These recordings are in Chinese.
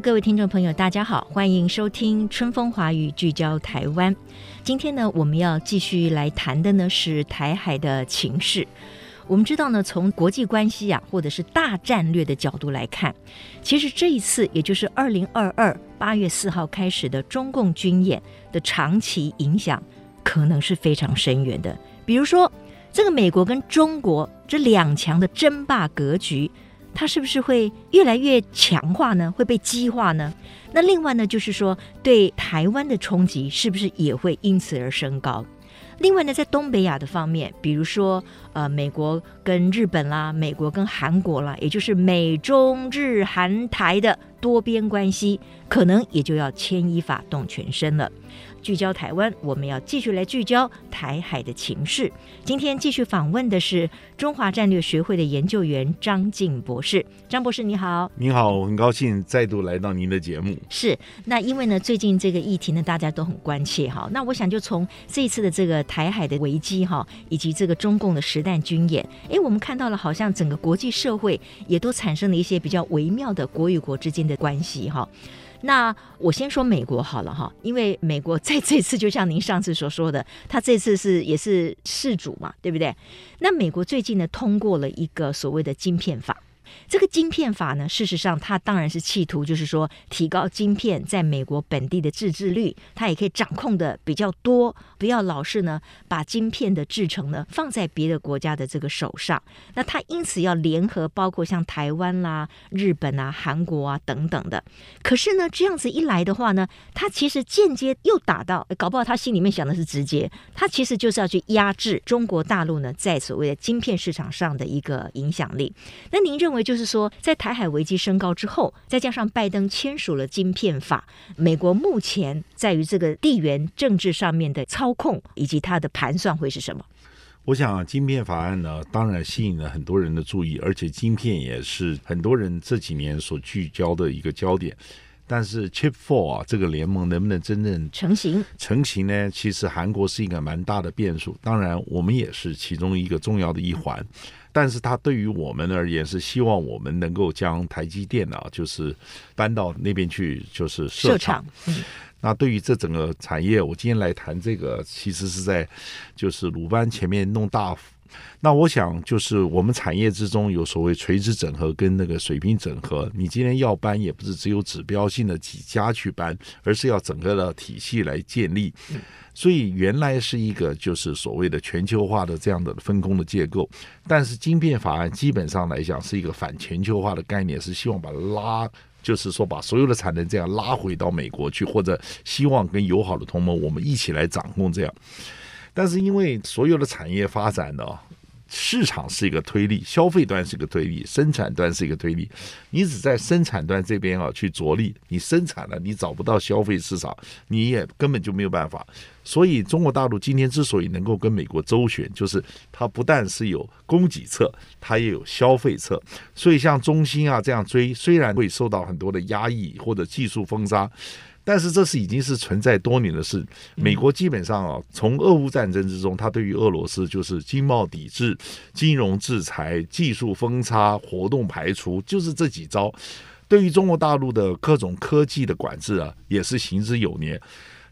各位听众朋友，大家好，欢迎收听《春风华语》，聚焦台湾。今天呢，我们要继续来谈的呢是台海的情势。我们知道呢，从国际关系啊，或者是大战略的角度来看，其实这一次，也就是二零二二八月四号开始的中共军演的长期影响，可能是非常深远的。比如说，这个美国跟中国这两强的争霸格局，它是不是会越来越强化呢？会被激化呢？那另外呢，就是说对台湾的冲击，是不是也会因此而升高？另外呢，在东北亚的方面，比如说，呃，美国跟日本啦，美国跟韩国啦，也就是美中日韩台的多边关系，可能也就要牵一发动全身了。聚焦台湾，我们要继续来聚焦台海的情势。今天继续访问的是中华战略学会的研究员张静博士。张博士，你好。你好，很高兴再度来到您的节目。是，那因为呢，最近这个议题呢，大家都很关切哈。那我想就从这一次的这个台海的危机哈，以及这个中共的实弹军演，哎，我们看到了好像整个国际社会也都产生了一些比较微妙的国与国之间的关系哈。那我先说美国好了哈，因为美国在这次就像您上次所说的，他这次是也是事主嘛，对不对？那美国最近呢，通过了一个所谓的晶片法。这个晶片法呢，事实上它当然是企图，就是说提高晶片在美国本地的自制率，它也可以掌控的比较多，不要老是呢把晶片的制成呢放在别的国家的这个手上。那它因此要联合，包括像台湾啦、日本啊、韩国啊等等的。可是呢，这样子一来的话呢，它其实间接又打到，搞不好他心里面想的是直接，他其实就是要去压制中国大陆呢在所谓的晶片市场上的一个影响力。那您认为？就是说，在台海危机升高之后，再加上拜登签署了晶片法，美国目前在于这个地缘政治上面的操控以及它的盘算会是什么？我想啊，晶片法案呢，当然吸引了很多人的注意，而且晶片也是很多人这几年所聚焦的一个焦点。但是 Chip Four 啊，这个联盟能不能真正成型？成型呢？其实韩国是一个蛮大的变数，当然我们也是其中一个重要的一环。但是它对于我们而言是希望我们能够将台积电啊，就是搬到那边去，就是设厂。嗯、那对于这整个产业，我今天来谈这个，其实是在就是鲁班前面弄大。那我想就是我们产业之中有所谓垂直整合跟那个水平整合。你今天要搬，也不是只有指标性的几家去搬，而是要整个的体系来建立。嗯所以原来是一个就是所谓的全球化的这样的分工的结构，但是晶片法案基本上来讲是一个反全球化的概念，是希望把它拉，就是说把所有的产能这样拉回到美国去，或者希望跟友好的同盟我们一起来掌控这样。但是因为所有的产业发展呢。市场是一个推力，消费端是一个推力，生产端是一个推力。你只在生产端这边啊去着力，你生产了，你找不到消费市场，你也根本就没有办法。所以中国大陆今天之所以能够跟美国周旋，就是它不但是有供给侧，它也有消费侧。所以像中兴啊这样追，虽然会受到很多的压抑或者技术封杀。但是这是已经是存在多年的事。美国基本上啊，从俄乌战争之中，他对于俄罗斯就是经贸抵制、金融制裁、技术封杀、活动排除，就是这几招。对于中国大陆的各种科技的管制啊，也是行之有年。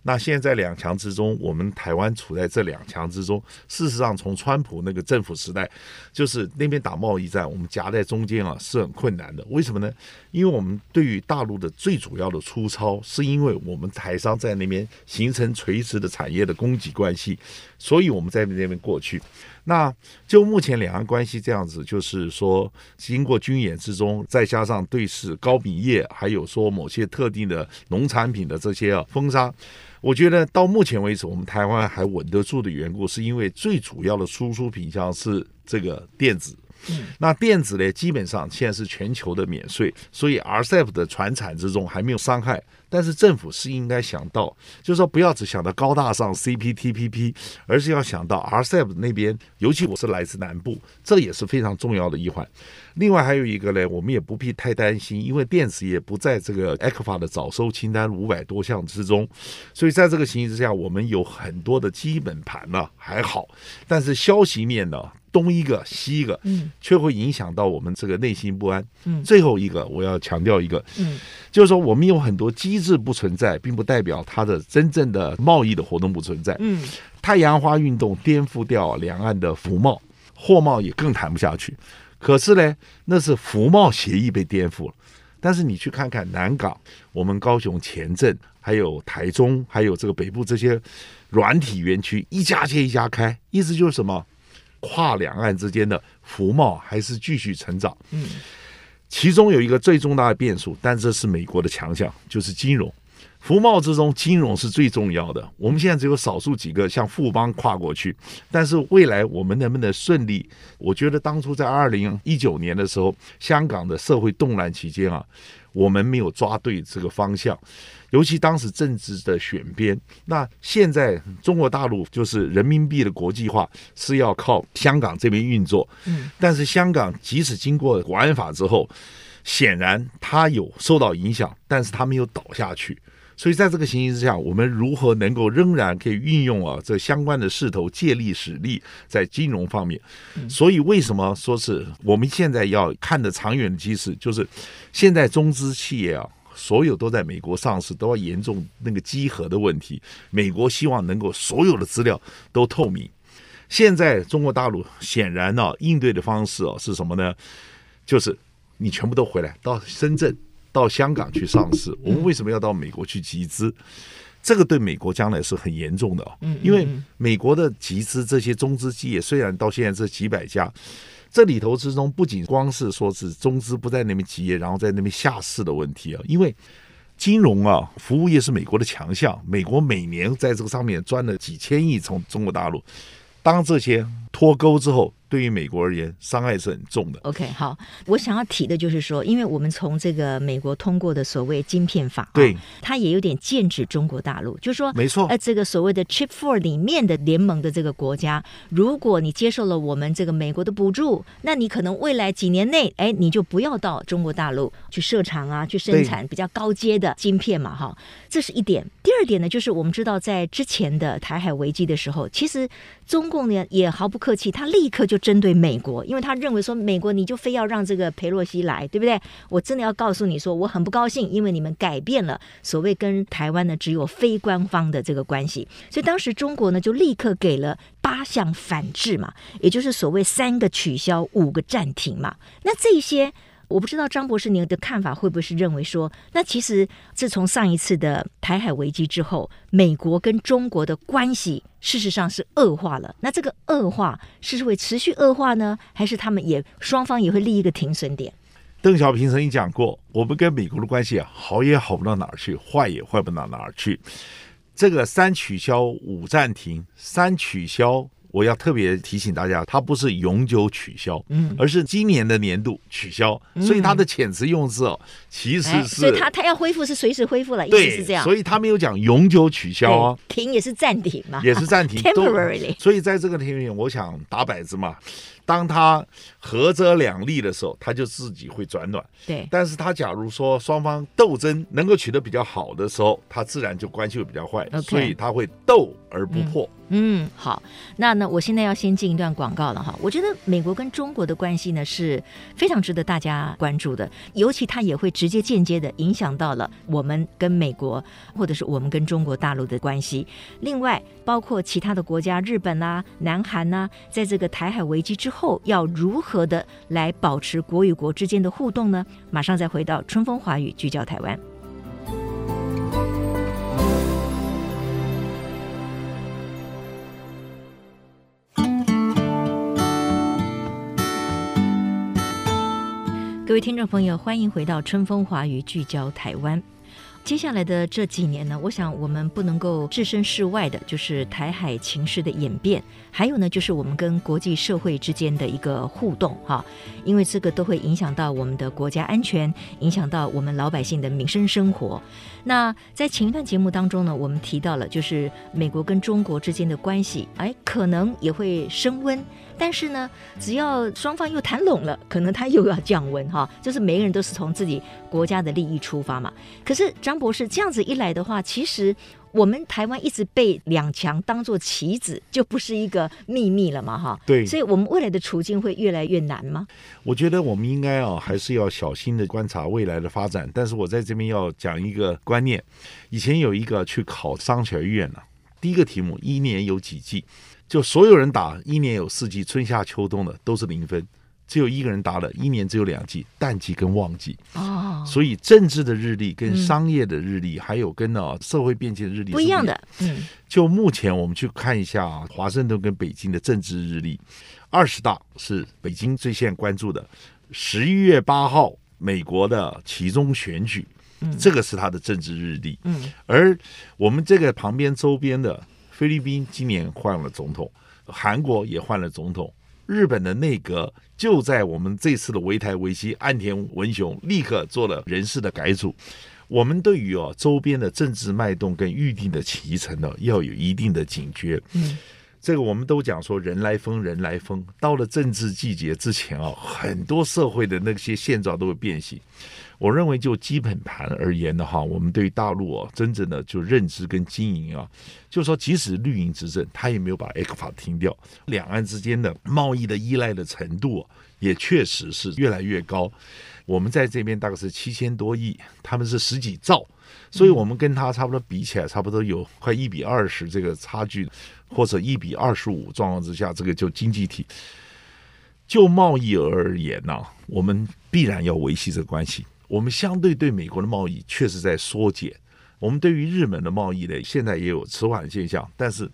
那现在两强之中，我们台湾处在这两强之中。事实上，从川普那个政府时代，就是那边打贸易战，我们夹在中间啊，是很困难的。为什么呢？因为我们对于大陆的最主要的粗糙，是因为我们台商在那边形成垂直的产业的供给关系，所以我们在那边过去。那就目前两岸关系这样子，就是说经过军演之中，再加上对峙高米业，还有说某些特定的农产品的这些啊封杀，我觉得到目前为止，我们台湾还稳得住的缘故，是因为最主要的输出品项是这个电子。嗯，那电子呢，基本上现在是全球的免税，所以 RCEP 的船产之中还没有伤害。但是政府是应该想到，就是说不要只想到高大上 CPTPP，而是要想到 RCEP 那边，尤其我是来自南部，这也是非常重要的一环。另外还有一个呢，我们也不必太担心，因为电子业不在这个 ECFA 的早收清单五百多项之中，所以在这个情形之下，我们有很多的基本盘呢还好，但是消息面呢。东一个西一个，嗯，却会影响到我们这个内心不安。嗯，最后一个我要强调一个，嗯，就是说我们有很多机制不存在，并不代表它的真正的贸易的活动不存在。嗯，太阳花运动颠覆掉两岸的服贸，货贸也更谈不下去。可是呢，那是服贸协议被颠覆了。但是你去看看南港，我们高雄前镇，还有台中，还有这个北部这些软体园区，一家接一家开，意思就是什么？跨两岸之间的服贸还是继续成长，嗯，其中有一个最重大的变数，但这是美国的强项，就是金融。服贸之中，金融是最重要的。我们现在只有少数几个像富邦跨过去，但是未来我们能不能顺利？我觉得当初在二零一九年的时候，香港的社会动乱期间啊，我们没有抓对这个方向。尤其当时政治的选边，那现在中国大陆就是人民币的国际化是要靠香港这边运作，嗯，但是香港即使经过国安法之后，显然它有受到影响，但是它没有倒下去。所以在这个情形之下，我们如何能够仍然可以运用啊这相关的势头借力使力在金融方面？所以为什么说是我们现在要看的长远的机制，就是现在中资企业啊。所有都在美国上市，都要严重那个稽核的问题。美国希望能够所有的资料都透明。现在中国大陆显然呢、啊，应对的方式哦、啊、是什么呢？就是你全部都回来到深圳、到香港去上市。我们为什么要到美国去集资？这个对美国将来是很严重的哦。因为美国的集资这些中资企业，虽然到现在这几百家。这里头之中，不仅光是说是中资不在那边集业，然后在那边下市的问题啊，因为金融啊，服务业是美国的强项，美国每年在这个上面赚了几千亿从中国大陆，当这些脱钩之后。对于美国而言，伤害是很重的。OK，好，我想要提的就是说，因为我们从这个美国通过的所谓晶片法，对，它也有点剑指中国大陆，就是说，没错，呃，这个所谓的 Chip Four 里面的联盟的这个国家，如果你接受了我们这个美国的补助，那你可能未来几年内，哎，你就不要到中国大陆去设厂啊，去生产比较高阶的晶片嘛，哈，这是一点。第二点呢，就是我们知道在之前的台海危机的时候，其实中共呢也毫不客气，他立刻就。针对美国，因为他认为说美国你就非要让这个佩洛西来，对不对？我真的要告诉你说，我很不高兴，因为你们改变了所谓跟台湾呢只有非官方的这个关系，所以当时中国呢就立刻给了八项反制嘛，也就是所谓三个取消，五个暂停嘛。那这些。我不知道张博士您的看法会不会是认为说，那其实自从上一次的台海危机之后，美国跟中国的关系事实上是恶化了。那这个恶化是会持续恶化呢？还是他们也双方也会立一个停损点？邓小平曾经讲过，我们跟美国的关系，好也好不到哪儿去，坏也坏不到哪儿去。这个三取消五暂停，三取消。我要特别提醒大家，它不是永久取消，嗯，而是今年的年度取消，嗯、所以它的遣词用字哦，其实是，哎、所以它它要恢复是随时恢复了，意思是这样，所以它没有讲永久取消啊，停也是暂停嘛，也是暂停，temporarily，所以在这个里面，我想打摆子嘛。当他合则两利的时候，他就自己会转暖。对，但是他假如说双方斗争能够取得比较好的时候，他自然就关系会比较坏。Okay. 所以他会斗而不破。嗯，嗯，好，那呢，我现在要先进一段广告了哈。我觉得美国跟中国的关系呢是非常值得大家关注的，尤其它也会直接间接的影响到了我们跟美国或者是我们跟中国大陆的关系。另外，包括其他的国家，日本啊、南韩呐、啊，在这个台海危机之后要如何的来保持国与国之间的互动呢？马上再回到春风华语聚焦台湾。各位听众朋友，欢迎回到春风华语聚焦台湾。接下来的这几年呢，我想我们不能够置身事外的，就是台海情势的演变，还有呢，就是我们跟国际社会之间的一个互动哈，因为这个都会影响到我们的国家安全，影响到我们老百姓的民生生活。那在前一段节目当中呢，我们提到了，就是美国跟中国之间的关系，哎，可能也会升温。但是呢，只要双方又谈拢了，可能他又要降温哈。就是每个人都是从自己国家的利益出发嘛。可是张博士这样子一来的话，其实我们台湾一直被两强当做棋子，就不是一个秘密了嘛哈。对，所以我们未来的处境会越来越难吗？我觉得我们应该啊，还是要小心的观察未来的发展。但是我在这边要讲一个观念，以前有一个去考商学院了，第一个题目一年有几季？就所有人打一年有四季，春夏秋冬的都是零分，只有一个人答了一年只有两季，淡季跟旺季。哦，所以政治的日历跟商业的日历，嗯、还有跟啊社会变迁的日历是不一样的。嗯，就目前我们去看一下啊华盛顿跟北京的政治日历，二十大是北京最先关注的，十一月八号美国的其中选举，嗯，这个是他的政治日历。嗯，而我们这个旁边周边的。菲律宾今年换了总统，韩国也换了总统，日本的内阁就在我们这次的围台危机，岸田文雄立刻做了人事的改组。我们对于哦周边的政治脉动跟预定的棋程呢，要有一定的警觉。嗯，这个我们都讲说人来疯，人来疯，到了政治季节之前啊，很多社会的那些现状都会变形。我认为，就基本盘而言的话，我们对大陆啊，真正的就认知跟经营啊，就是说，即使绿营执政，他也没有把 ECFA 停掉。两岸之间的贸易的依赖的程度也确实是越来越高。我们在这边大概是七千多亿，他们是十几兆，所以我们跟他差不多比起来，差不多有快一比二十这个差距，或者一比二十五状况之下，这个就经济体。就贸易而言呢，我们必然要维系这个关系。我们相对对美国的贸易确实在缩减，我们对于日本的贸易呢，现在也有迟缓现象。但是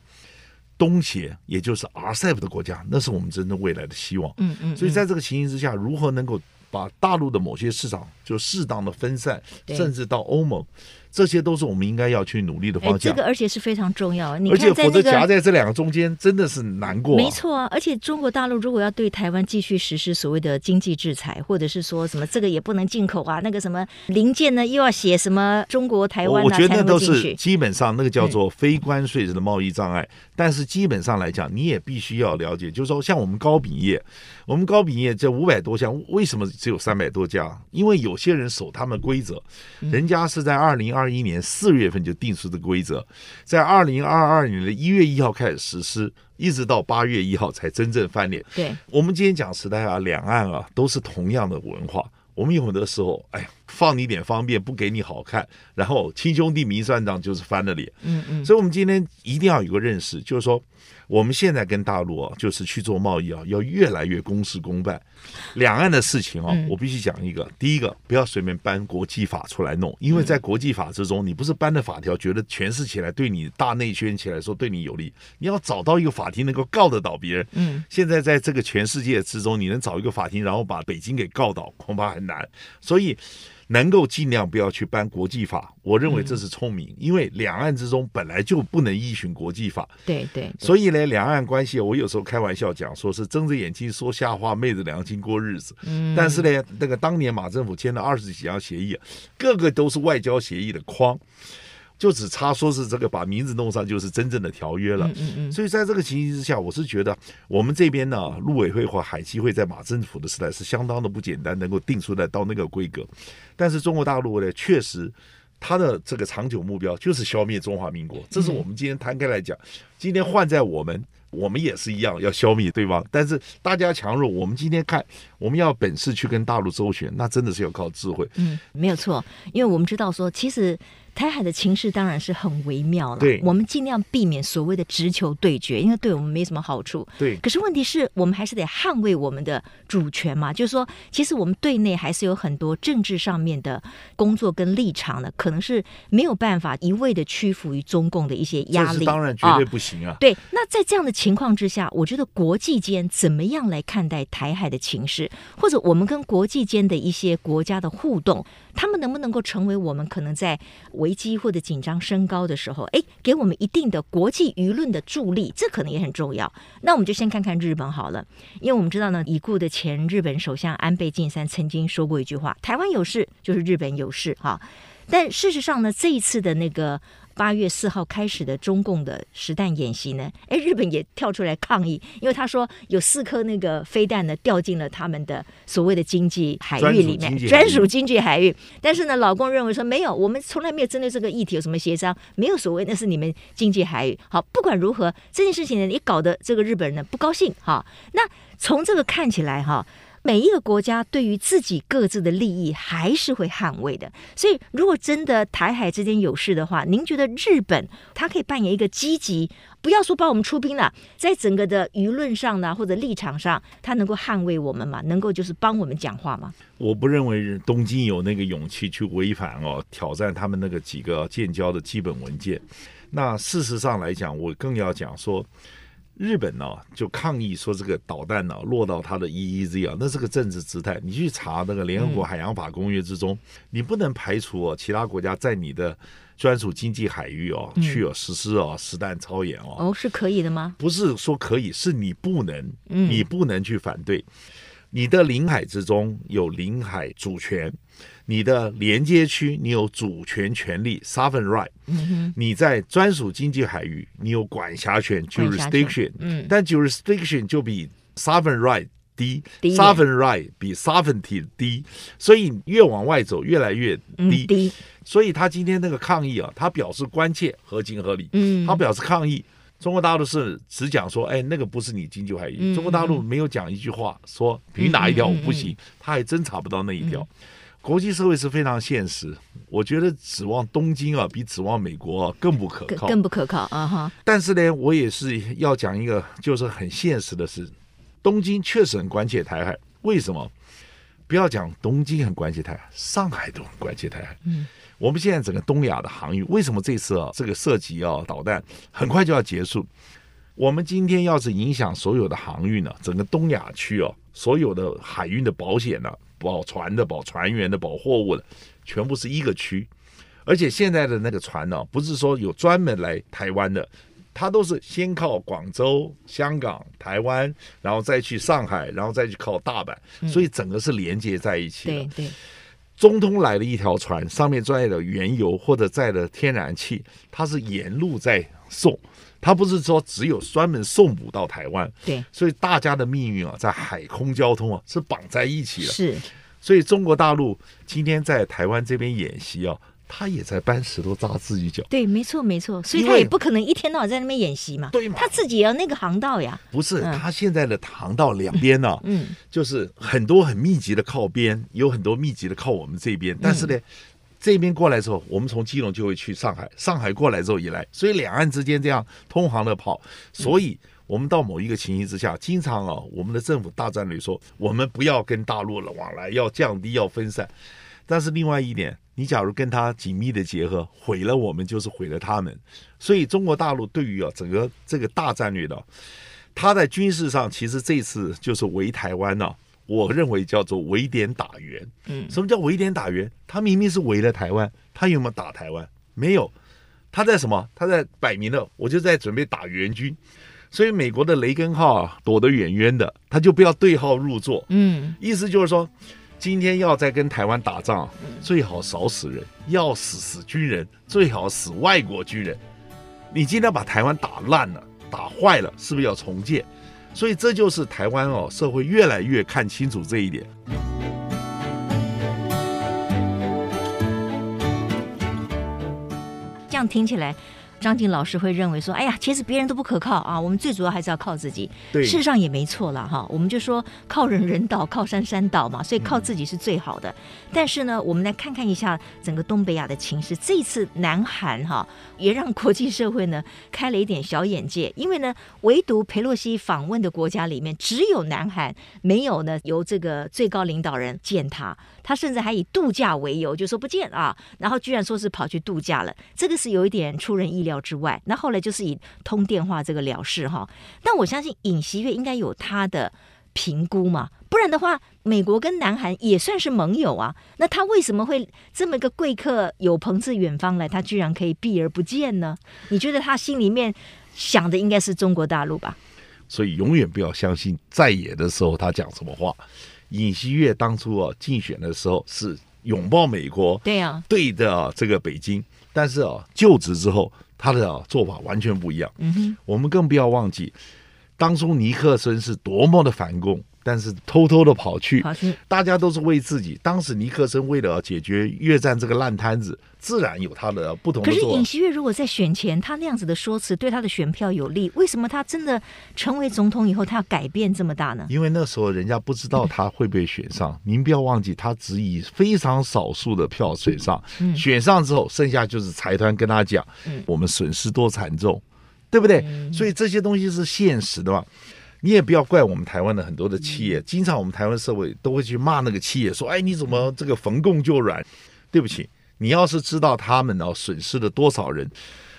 东协，也就是 RCEP 的国家，那是我们真正未来的希望。嗯嗯。所以在这个情形之下，如何能够把大陆的某些市场就适当的分散，甚至到欧盟？这些都是我们应该要去努力的方向。这个而且是非常重要。你而且否则夹在这两个中间，真的是难过。没错啊，而且中国大陆如果要对台湾继续实施所谓的经济制裁，或者是说什么这个也不能进口啊，那个什么零件呢又要写什么中国台湾，我觉得那都是基本上那个叫做非关税的贸易障碍。但是基本上来讲，你也必须要了解，就是说像我们高饼业，我们高饼业这五百多项，为什么只有三百多家？因为有些人守他们规则，人家是在二零二一年四月份就定出的规则，在二零二二年的一月一号开始实施，一直到八月一号才真正翻脸。对，我们今天讲时代啊，两岸啊都是同样的文化，我们有很多时候，哎呀，放你点方便，不给你好看，然后亲兄弟明算账，就是翻了脸。嗯嗯，所以我们今天一定要有个认识，就是说。我们现在跟大陆啊，就是去做贸易啊，要越来越公事公办。两岸的事情啊，我必须讲一个：第一个，不要随便搬国际法出来弄，因为在国际法之中，你不是搬的法条，觉得诠释起来对你大内宣起来说对你有利，你要找到一个法庭能够告得倒别人。嗯，现在在这个全世界之中，你能找一个法庭，然后把北京给告倒，恐怕很难。所以。能够尽量不要去搬国际法，我认为这是聪明，因为两岸之中本来就不能依循国际法。对对，所以呢，两岸关系，我有时候开玩笑讲，说是睁着眼睛说瞎话，昧着良心过日子。嗯。但是呢，那个当年马政府签了二十几项协议，个个都是外交协议的框。就只差说是这个把名字弄上，就是真正的条约了。嗯嗯。所以在这个情形之下，我是觉得我们这边呢，陆委会或海基会在马政府的时代是相当的不简单，能够定出来到那个规格。但是中国大陆呢，确实它的这个长久目标就是消灭中华民国。这是我们今天摊开来讲，今天换在我们，我们也是一样要消灭，对吧？但是大家强弱，我们今天看，我们要本事去跟大陆周旋，那真的是要靠智慧。嗯，没有错，因为我们知道说，其实。台海的情势当然是很微妙了。对，我们尽量避免所谓的直球对决，因为对我们没什么好处。对。可是问题是我们还是得捍卫我们的主权嘛，就是说，其实我们对内还是有很多政治上面的工作跟立场的，可能是没有办法一味的屈服于中共的一些压力。当然绝对不行啊。对。那在这样的情况之下，我觉得国际间怎么样来看待台海的情势，或者我们跟国际间的一些国家的互动，他们能不能够成为我们可能在危机或者紧张升高的时候，哎，给我们一定的国际舆论的助力，这可能也很重要。那我们就先看看日本好了，因为我们知道呢，已故的前日本首相安倍晋三曾经说过一句话：“台湾有事就是日本有事。”哈，但事实上呢，这一次的那个。八月四号开始的中共的实弹演习呢，哎，日本也跳出来抗议，因为他说有四颗那个飞弹呢掉进了他们的所谓的经济海域里面，专属经济海域。但是呢，老公认为说没有，我们从来没有针对这个议题有什么协商，没有所谓，那是你们经济海域。好，不管如何，这件事情呢也搞得这个日本人呢不高兴。哈，那从这个看起来哈。每一个国家对于自己各自的利益还是会捍卫的，所以如果真的台海之间有事的话，您觉得日本它可以扮演一个积极，不要说帮我们出兵了，在整个的舆论上呢或者立场上，它能够捍卫我们吗？能够就是帮我们讲话吗？我不认为东京有那个勇气去违反哦，挑战他们那个几个建交的基本文件。那事实上来讲，我更要讲说。日本呢、啊，就抗议说这个导弹呢、啊、落到他的 EEZ 啊，那是个政治姿态。你去查那个联合国海洋法公约之中，嗯、你不能排除哦、啊，其他国家在你的专属经济海域哦、啊、去哦、啊、实施哦、啊、实弹操演哦。哦，是可以的吗？不是说可以，是你不能，你不能去反对。嗯、你的领海之中有领海主权。你的连接区，你有主权权利 （sovereign right）。你在专属经济海域，你有管辖权 （jurisdiction）。但 jurisdiction 就比 sovereign right 低，sovereign right 比 sovereignty 低，所以越往外走越来越低。所以他今天那个抗议啊，他表示关切，合情合理。嗯他表示抗议，中国大陆是只讲说，哎，那个不是你经济海域。中国大陆没有讲一句话说，凭哪一条我不行？他还真查不到那一条。国际社会是非常现实，我觉得指望东京啊，比指望美国啊更不可靠，更不可靠啊哈！但是呢，我也是要讲一个，就是很现实的事，东京确实很关切台海。为什么？不要讲东京很关切台海，上海都很关切台海。嗯，我们现在整个东亚的航运，为什么这次啊这个涉及啊导弹很快就要结束？我们今天要是影响所有的航运呢、啊，整个东亚区哦、啊，所有的海运的保险呢、啊？保船的、保船员的、保货物的，全部是一个区，而且现在的那个船呢、啊，不是说有专门来台湾的，它都是先靠广州、香港、台湾，然后再去上海，然后再去靠大阪，所以整个是连接在一起的。对对，中通来了一条船，上面载的原油或者载的天然气，它是沿路在送。他不是说只有专门送补到台湾，对，所以大家的命运啊，在海空交通啊是绑在一起的。是，所以中国大陆今天在台湾这边演习啊，他也在搬石头砸自己脚。对，没错没错，所以他也不可能一天到晚在那边演习嘛。对嘛，他自己也要那个航道呀。不是，他现在的航道两边呢、啊，嗯，就是很多很密集的靠边，有很多密集的靠我们这边，但是呢。嗯这边过来之后，我们从基隆就会去上海，上海过来之后也来，所以两岸之间这样通航的跑，所以我们到某一个情形之下，经常啊，我们的政府大战略说，我们不要跟大陆的往来，要降低，要分散。但是另外一点，你假如跟他紧密的结合，毁了我们就是毁了他们。所以中国大陆对于啊整个这个大战略的，他在军事上其实这次就是围台湾呢、我认为叫做围点打援。嗯，什么叫围点打援？他明明是围了台湾，他有没有打台湾？没有，他在什么？他在摆明了，我就在准备打援军。所以美国的雷根号啊，躲得远远的，他就不要对号入座。嗯，意思就是说，今天要再跟台湾打仗，最好少死人，要死死军人，最好死外国军人。你今天把台湾打烂了，打坏了，是不是要重建？所以这就是台湾哦，社会越来越看清楚这一点。这样听起来，张静老师会认为说，哎呀，其实别人都不可靠啊，我们最主要还是要靠自己。对，事实上也没错了哈。我们就说靠人人倒，靠山山倒嘛，所以靠自己是最好的。嗯、但是呢，我们来看看一下整个东北亚的情势，这次南韩哈也让国际社会呢开了一点小眼界，因为呢，唯独佩洛西访问的国家里面只有南韩没有呢由这个最高领导人见他，他甚至还以度假为由就说不见啊，然后居然说是跑去度假了，这个是有一点出人意料。之外，那后来就是以通电话这个了事哈。但我相信尹锡悦应该有他的评估嘛，不然的话，美国跟南韩也算是盟友啊。那他为什么会这么个贵客有朋自远方来，他居然可以避而不见呢？你觉得他心里面想的应该是中国大陆吧？所以永远不要相信在野的时候他讲什么话。尹锡悦当初啊竞选的时候是拥抱美国，对呀，对的这个北京，但是啊就职之后。他的做法完全不一样。嗯哼，我们更不要忘记，当初尼克森是多么的反共，但是偷偷的跑去，跑去，大家都是为自己。当时尼克森为了解决越战这个烂摊子，自然有他的不同的。可是尹锡悦如果在选前他那样子的说辞对他的选票有利，为什么他真的成为总统以后他要改变这么大呢？因为那时候人家不知道他会被选上。您不要忘记，他只以非常少数的票选上。嗯，选上之后，剩下就是财团跟他讲，嗯，我们损失多惨重，对不对？所以这些东西是现实的嘛。你也不要怪我们台湾的很多的企业，经常我们台湾社会都会去骂那个企业，说：“哎，你怎么这个逢共就软？”对不起。你要是知道他们呢损失了多少人，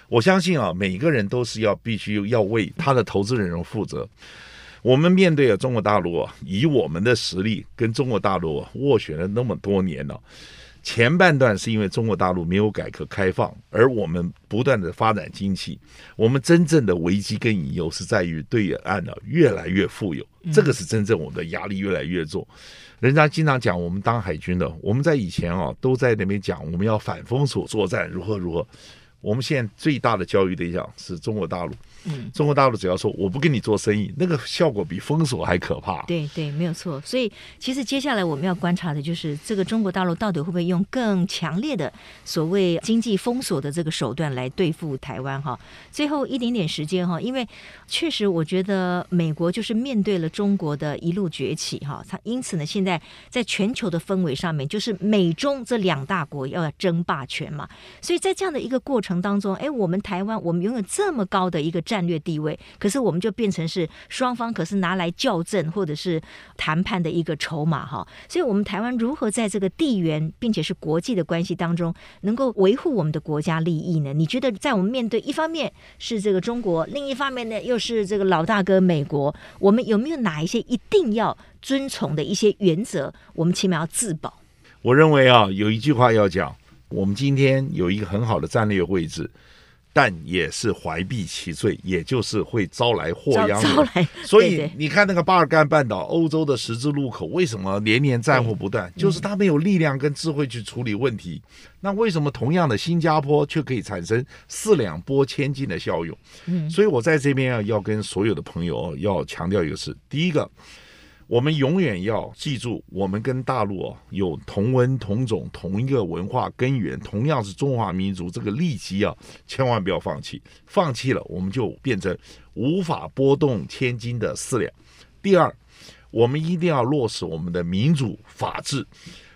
我相信啊，每个人都是要必须要为他的投资人负责。我们面对啊中国大陆啊，以我们的实力跟中国大陆啊斡旋了那么多年了，前半段是因为中国大陆没有改革开放，而我们不断的发展经济。我们真正的危机跟隐忧是在于对岸呢越来越富有，这个是真正我们的压力越来越重。人家经常讲，我们当海军的，我们在以前啊，都在那边讲，我们要反封锁作战，如何如何。我们现在最大的教育对象是中国大陆。嗯，中国大陆只要说我不跟你做生意，那个效果比封锁还可怕。对对，没有错。所以其实接下来我们要观察的就是这个中国大陆到底会不会用更强烈的所谓经济封锁的这个手段来对付台湾哈。最后一点点时间哈，因为确实我觉得美国就是面对了中国的一路崛起哈，它因此呢现在在全球的氛围上面就是美中这两大国要争霸权嘛。所以在这样的一个过程。程当中，哎，我们台湾，我们拥有这么高的一个战略地位，可是我们就变成是双方可是拿来校正或者是谈判的一个筹码哈。所以，我们台湾如何在这个地缘并且是国际的关系当中，能够维护我们的国家利益呢？你觉得，在我们面对一方面是这个中国，另一方面呢又是这个老大哥美国，我们有没有哪一些一定要遵从的一些原则？我们起码要自保。我认为啊，有一句话要讲。我们今天有一个很好的战略位置，但也是怀璧其罪，也就是会招来祸殃。招来，所以你看那个巴尔干半岛、欧洲的十字路口，为什么连年战火不断？就是他没有力量跟智慧去处理问题。那为什么同样的新加坡却可以产生四两拨千斤的效用？嗯，所以我在这边啊，要跟所有的朋友要强调一个事：第一个。我们永远要记住，我们跟大陆有同文同种、同一个文化根源，同样是中华民族，这个利基啊，千万不要放弃。放弃了，我们就变成无法拨动千斤的四两。第二，我们一定要落实我们的民主法治，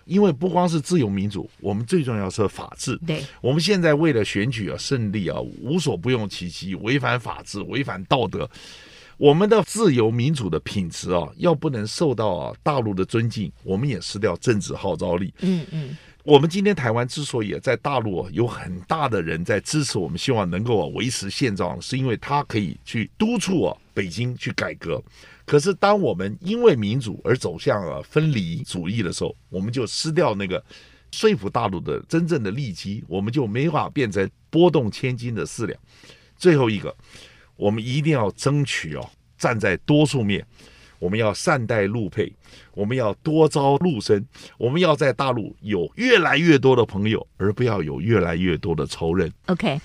因为不光是自由民主，我们最重要是法治。对，我们现在为了选举啊胜利啊，无所不用其极，违反法治，违反道德。我们的自由民主的品质啊，要不能受到啊大陆的尊敬，我们也失掉政治号召力。嗯嗯，我们今天台湾之所以在大陆有很大的人在支持我们，希望能够维持现状，是因为他可以去督促啊北京去改革。可是当我们因为民主而走向了分离主义的时候，我们就失掉那个说服大陆的真正的利基，我们就没法变成波动千金的四两。最后一个。我们一定要争取哦，站在多数面，我们要善待陆配，我们要多招陆生，我们要在大陆有越来越多的朋友，而不要有越来越多的仇人。OK。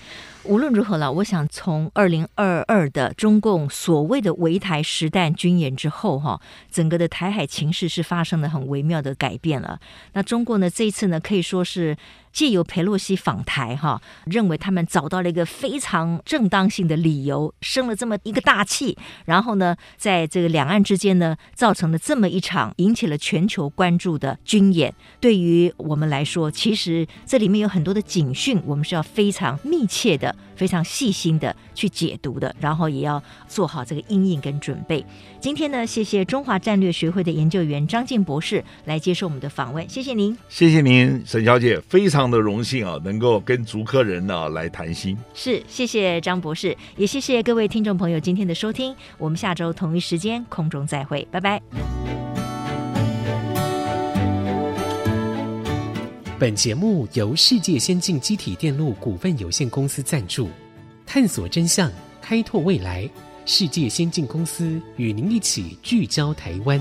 无论如何了，我想从二零二二的中共所谓的围台实弹军演之后，哈，整个的台海情势是发生了很微妙的改变了。那中国呢，这一次呢，可以说是。借由佩洛西访台，哈，认为他们找到了一个非常正当性的理由，生了这么一个大气，然后呢，在这个两岸之间呢，造成了这么一场引起了全球关注的军演。对于我们来说，其实这里面有很多的警讯，我们是要非常密切的、非常细心的去解读的，然后也要做好这个因应跟准备。今天呢，谢谢中华战略学会的研究员张静博士来接受我们的访问，谢谢您，谢谢您，沈小姐，非常的荣幸啊，能够跟竹科人呢来谈心。是，谢谢张博士，也谢谢各位听众朋友今天的收听，我们下周同一时间空中再会，拜拜。本节目由世界先进机体电路股份有限公司赞助，探索真相，开拓未来。世界先进公司与您一起聚焦台湾。